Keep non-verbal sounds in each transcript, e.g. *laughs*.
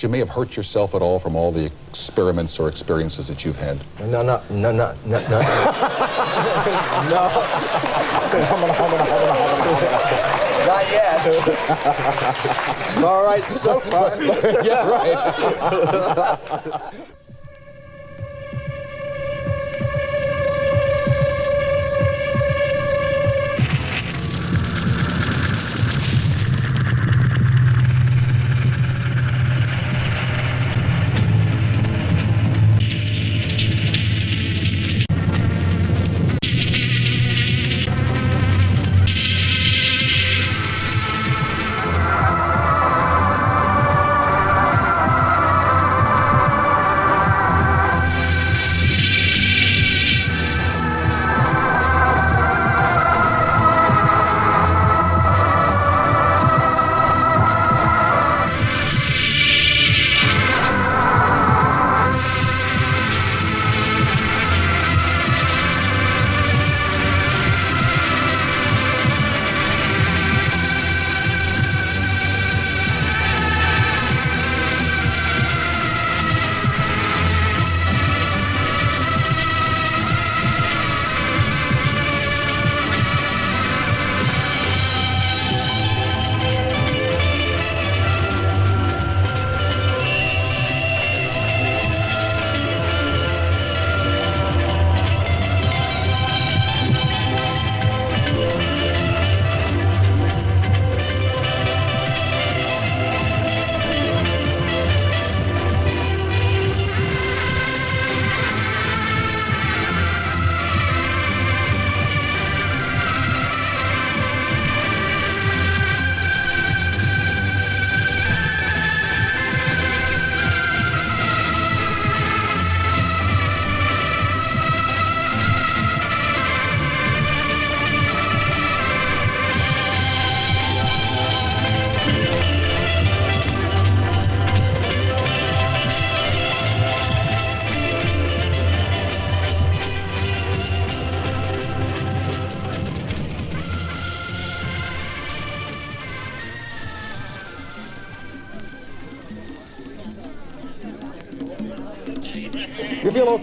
that you may have hurt yourself at all from all the experiments or experiences that you've had? No, no, no, no, no, no. *laughs* Not yet. All right, so far. *laughs* yeah, right. *laughs*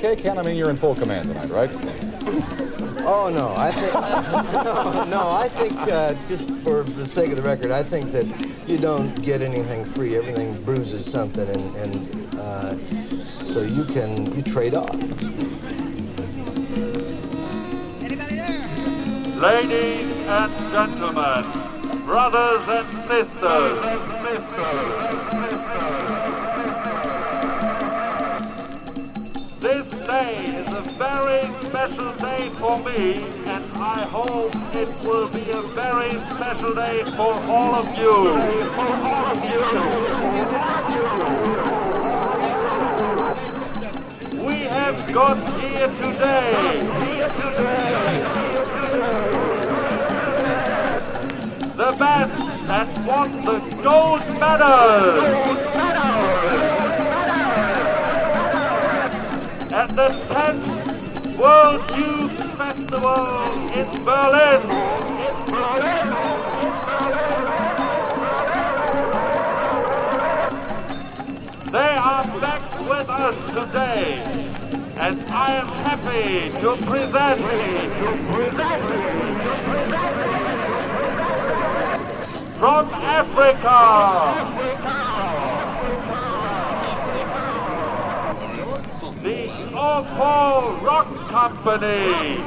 okay, Ken? I mean, you're in full command tonight, right? Oh no, I think *laughs* no, no, I think uh, just for the sake of the record, I think that you don't get anything free. Everything bruises something, and, and uh, so you can you trade off. Ladies and gentlemen, brothers and sisters, this day is a very special day for me, and I hope it will be a very special day for all of you. For all of you. We have got here today the best that won the gold medal at the 10th World Youth Festival in Berlin. They are back with us today, and I am happy to present from Africa. The Opal Rock Company.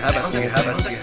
You have it, you have it,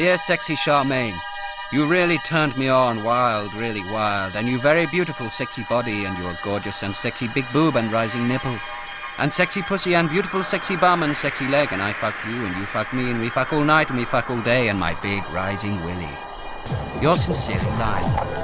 Dear sexy Charmaine, you really turned me on wild, really wild, and you very beautiful sexy body and your gorgeous and sexy big boob and rising nipple. And sexy pussy and beautiful sexy bum and sexy leg and I fuck you and you fuck me and we fuck all night and we fuck all day and my big rising willy. Yours sincerely, Lime.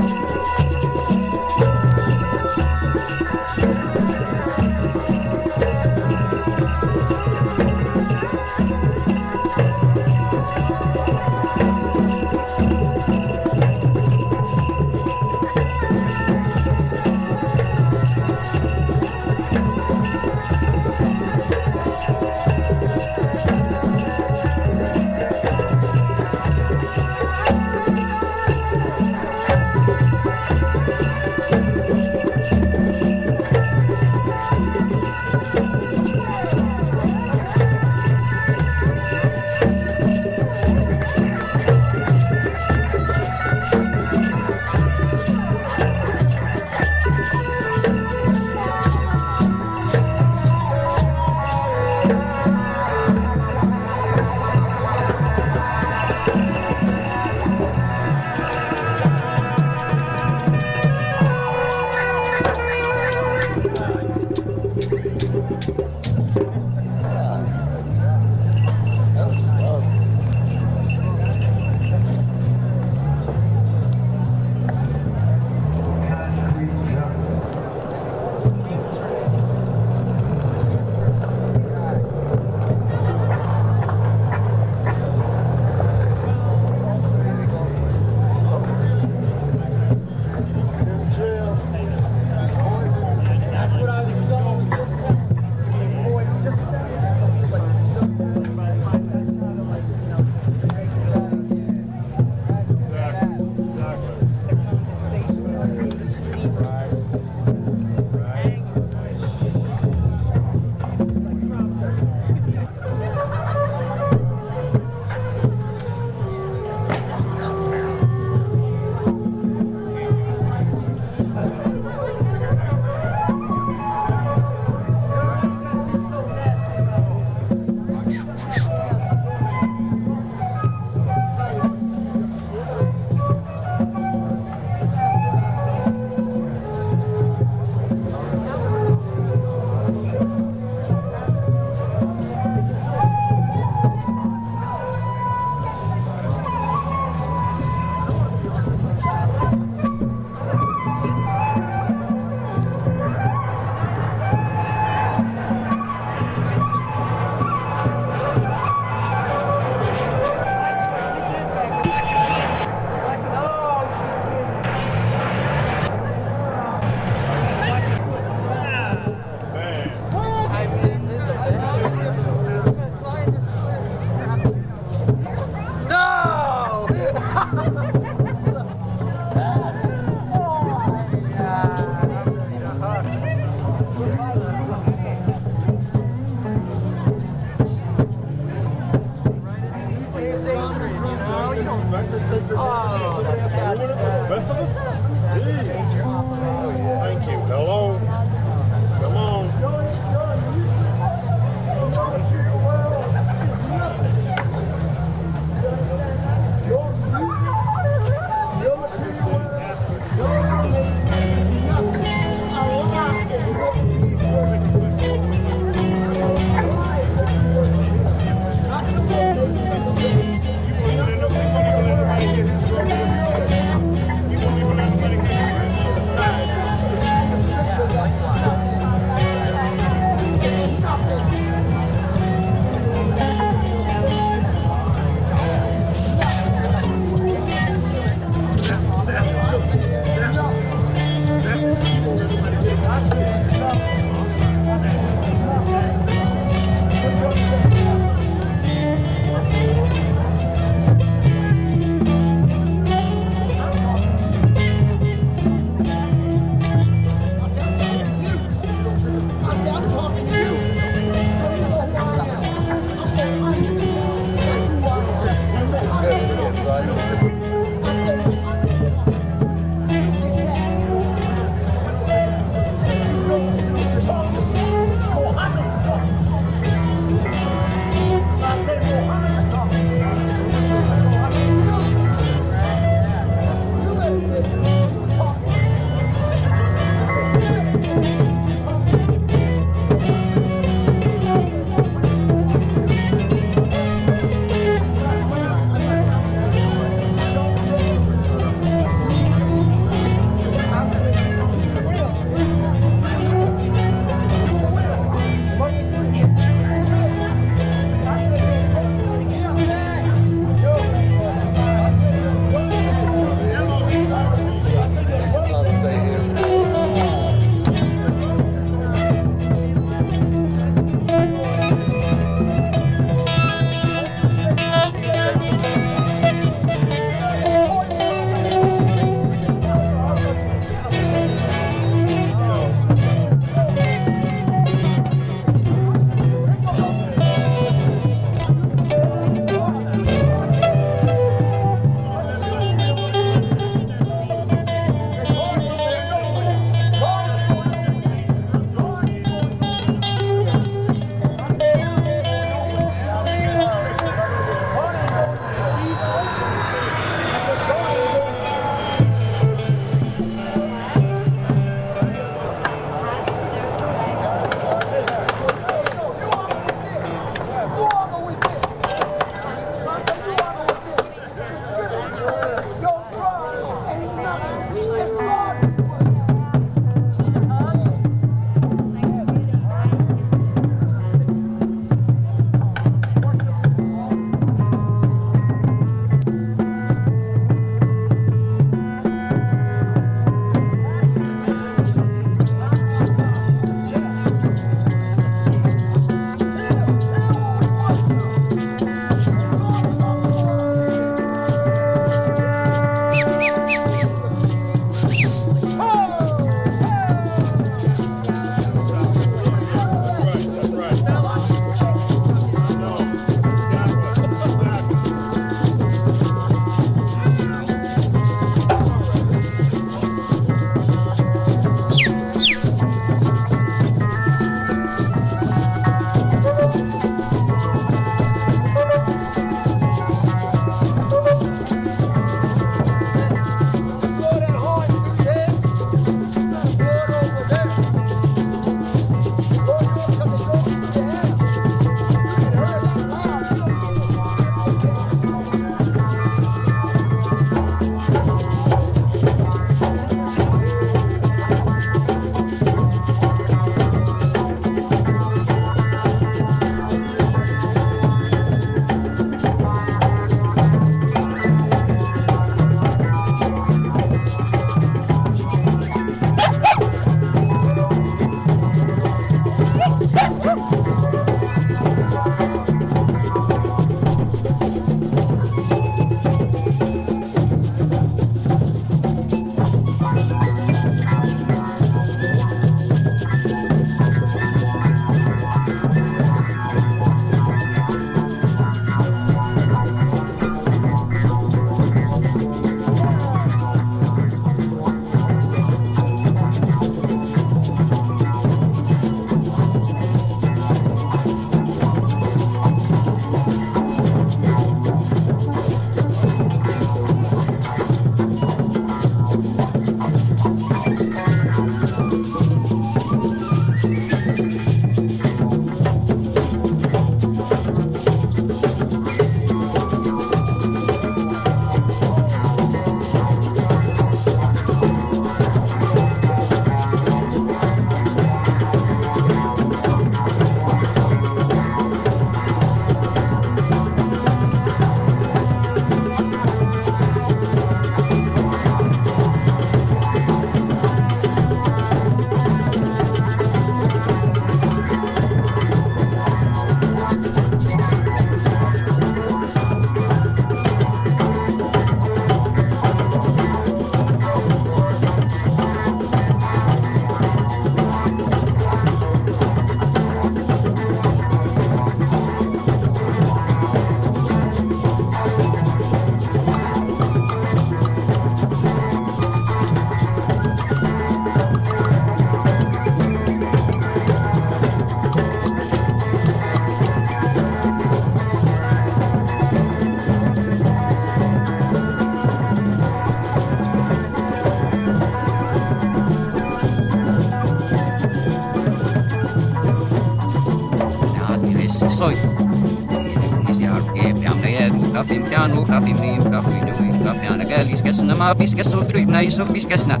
مكان وخافي مني وخافي دوي خافي أنا قال يسكسنا ما بيسكس وفري بنا يسوق بيسكسنا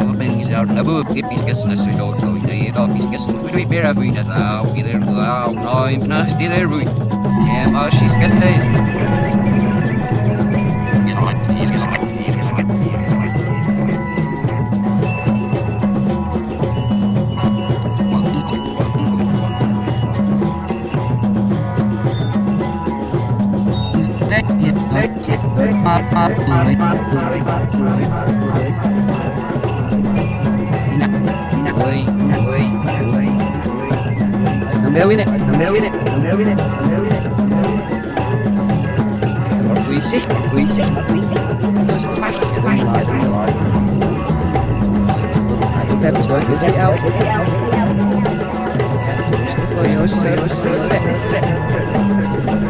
وبن يزار نبوب كي بيسكسنا سجود كوي دي دا بيسكسنا فري بيرا فينا داو كي دير داو نايم ناس دي دير روي يا ما شيسكسين Stay out. Stay safe.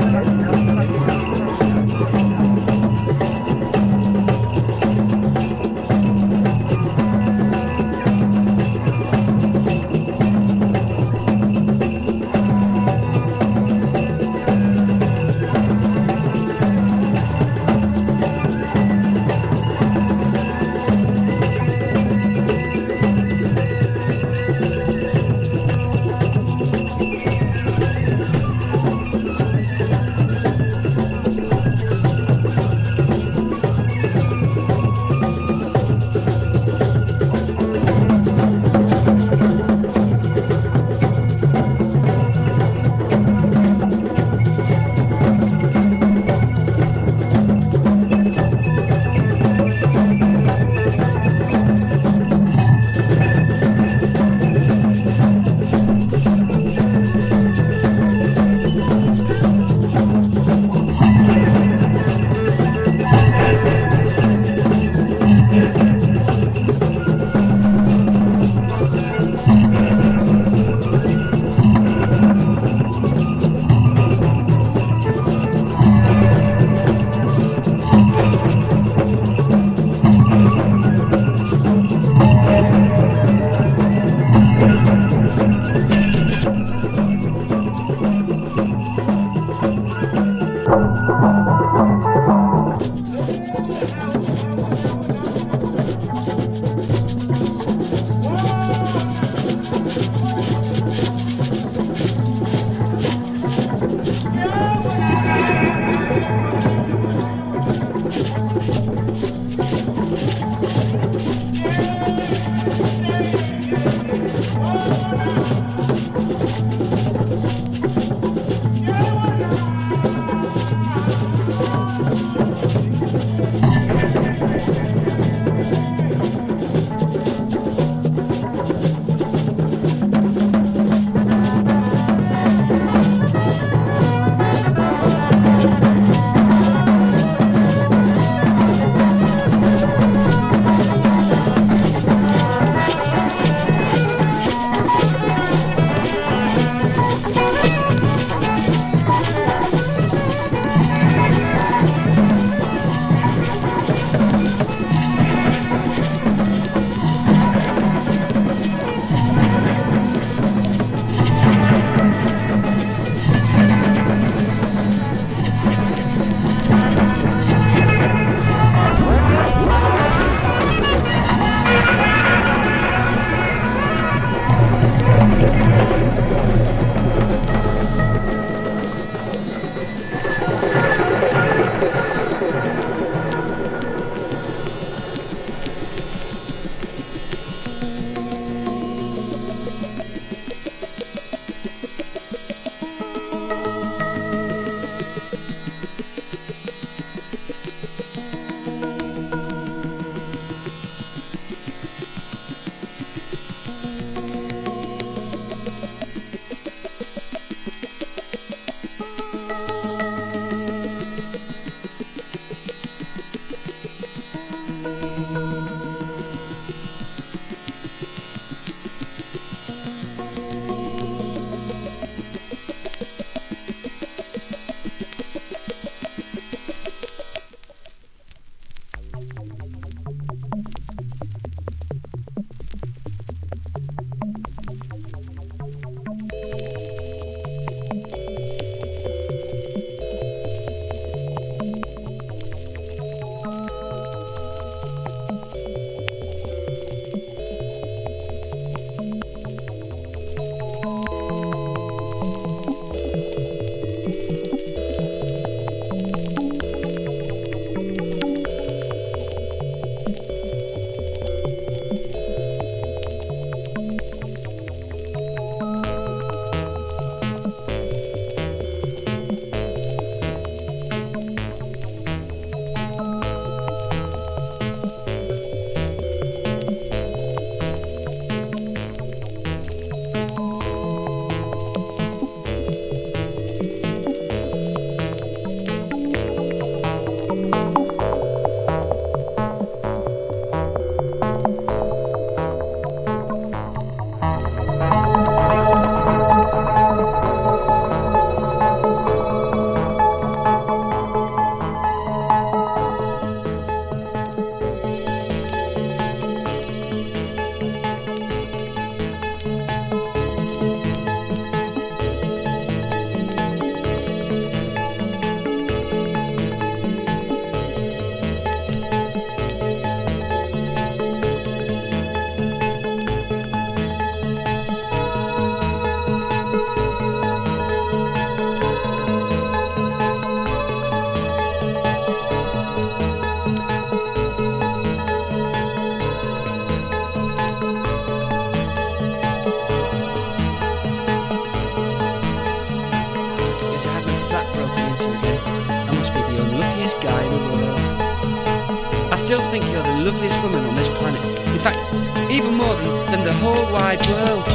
think you're the loveliest woman on this planet. In fact, even more than, than the whole wide world.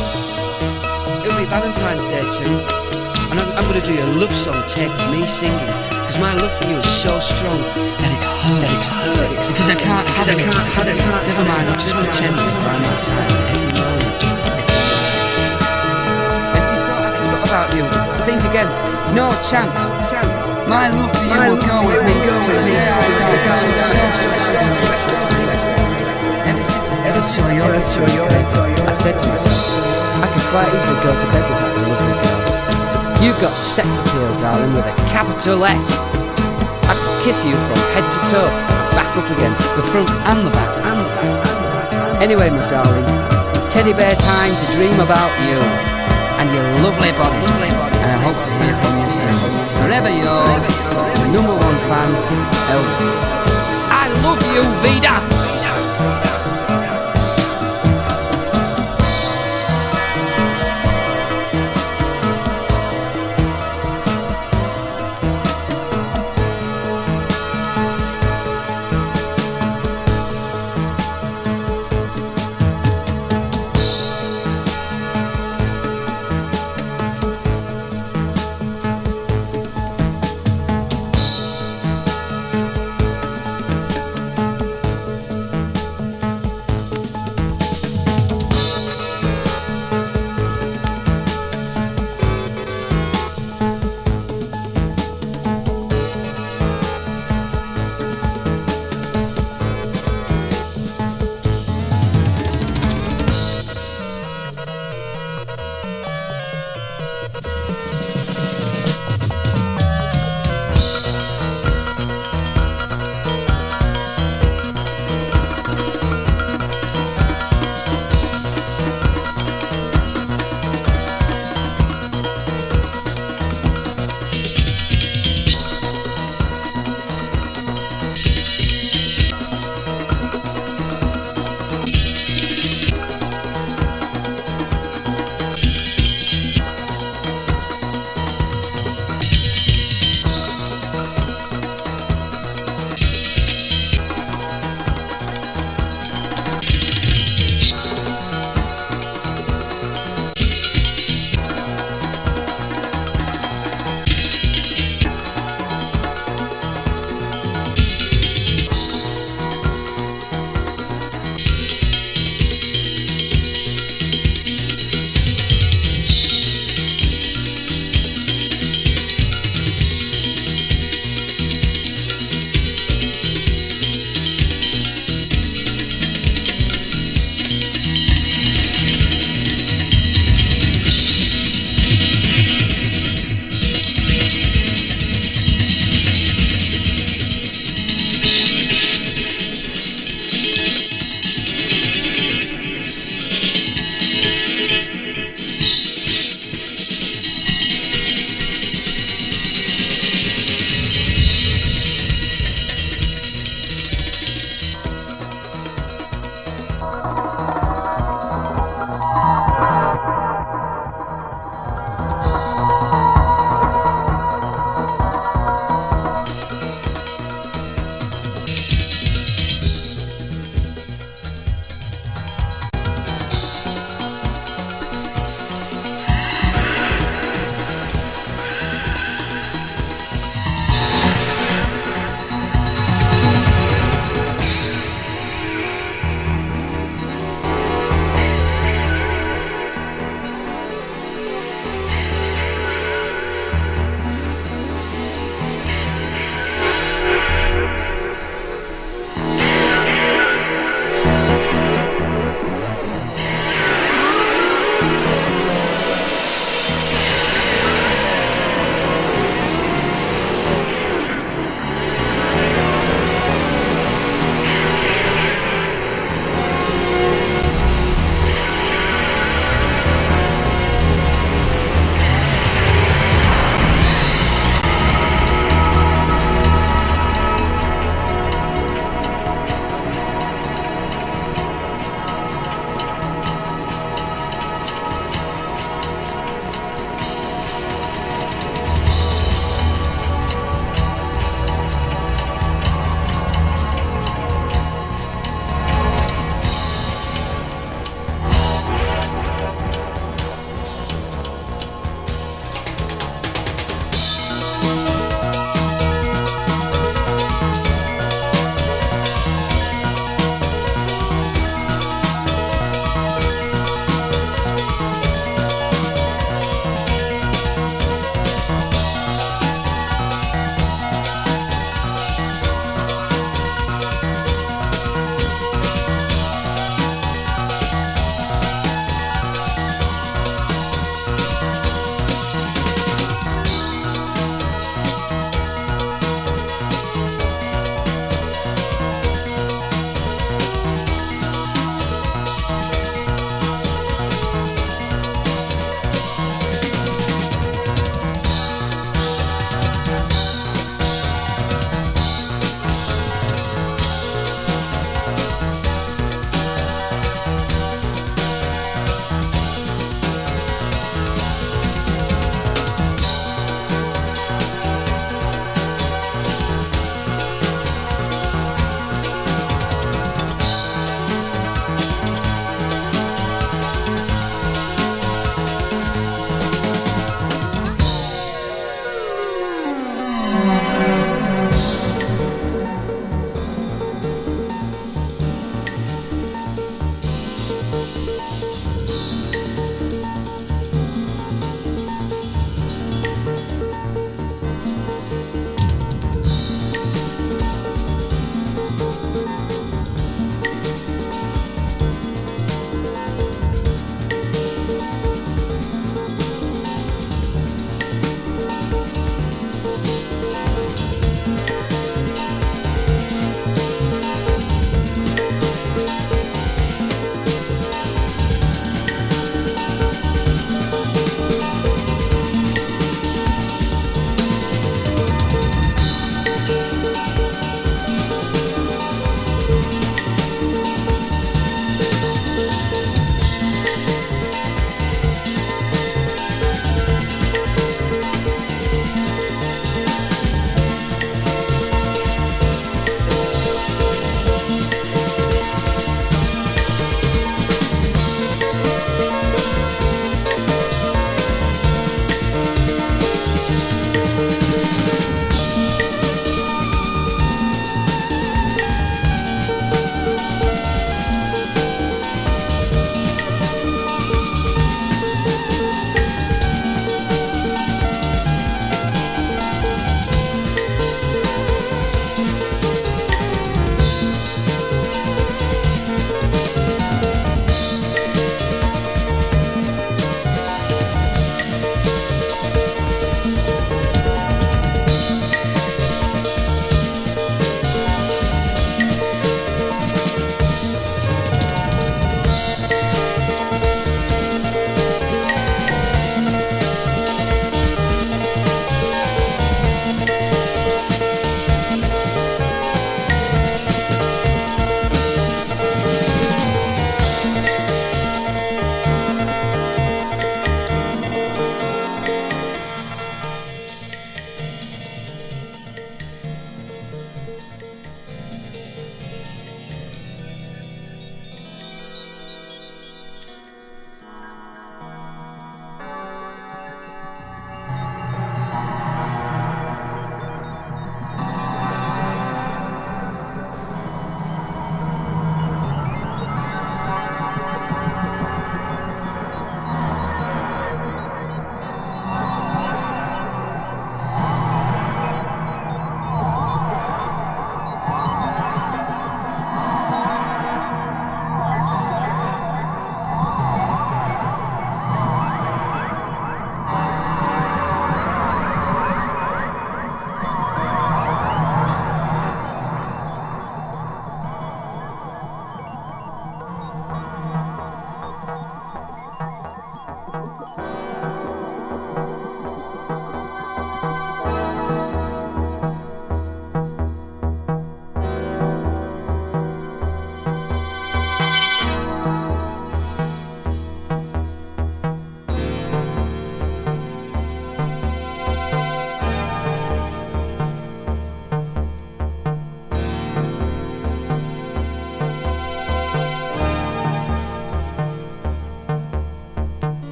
It'll be Valentine's Day soon, and I'm, I'm going to do you a love song take with me singing, because my love for you is so strong that it hurts. Because I can't have it. Never mind, I'll just pretend to cry my side every. If you thought I forgot about you, think again. No chance. My love for you will go with me till the day I die. so special to me. Ever since I first saw your picture I said to myself, I could quite easily go to bed with that lovely girl. You've got sex appeal, darling, with a capital S. I could kiss you from head to toe, and back up again, the front and the back. And the back. Anyway, my darling, teddy bear time to dream about you and your lovely body. And I hope to hear from you soon. Forever yours, the number one fan, Elvis. I love you, Vida!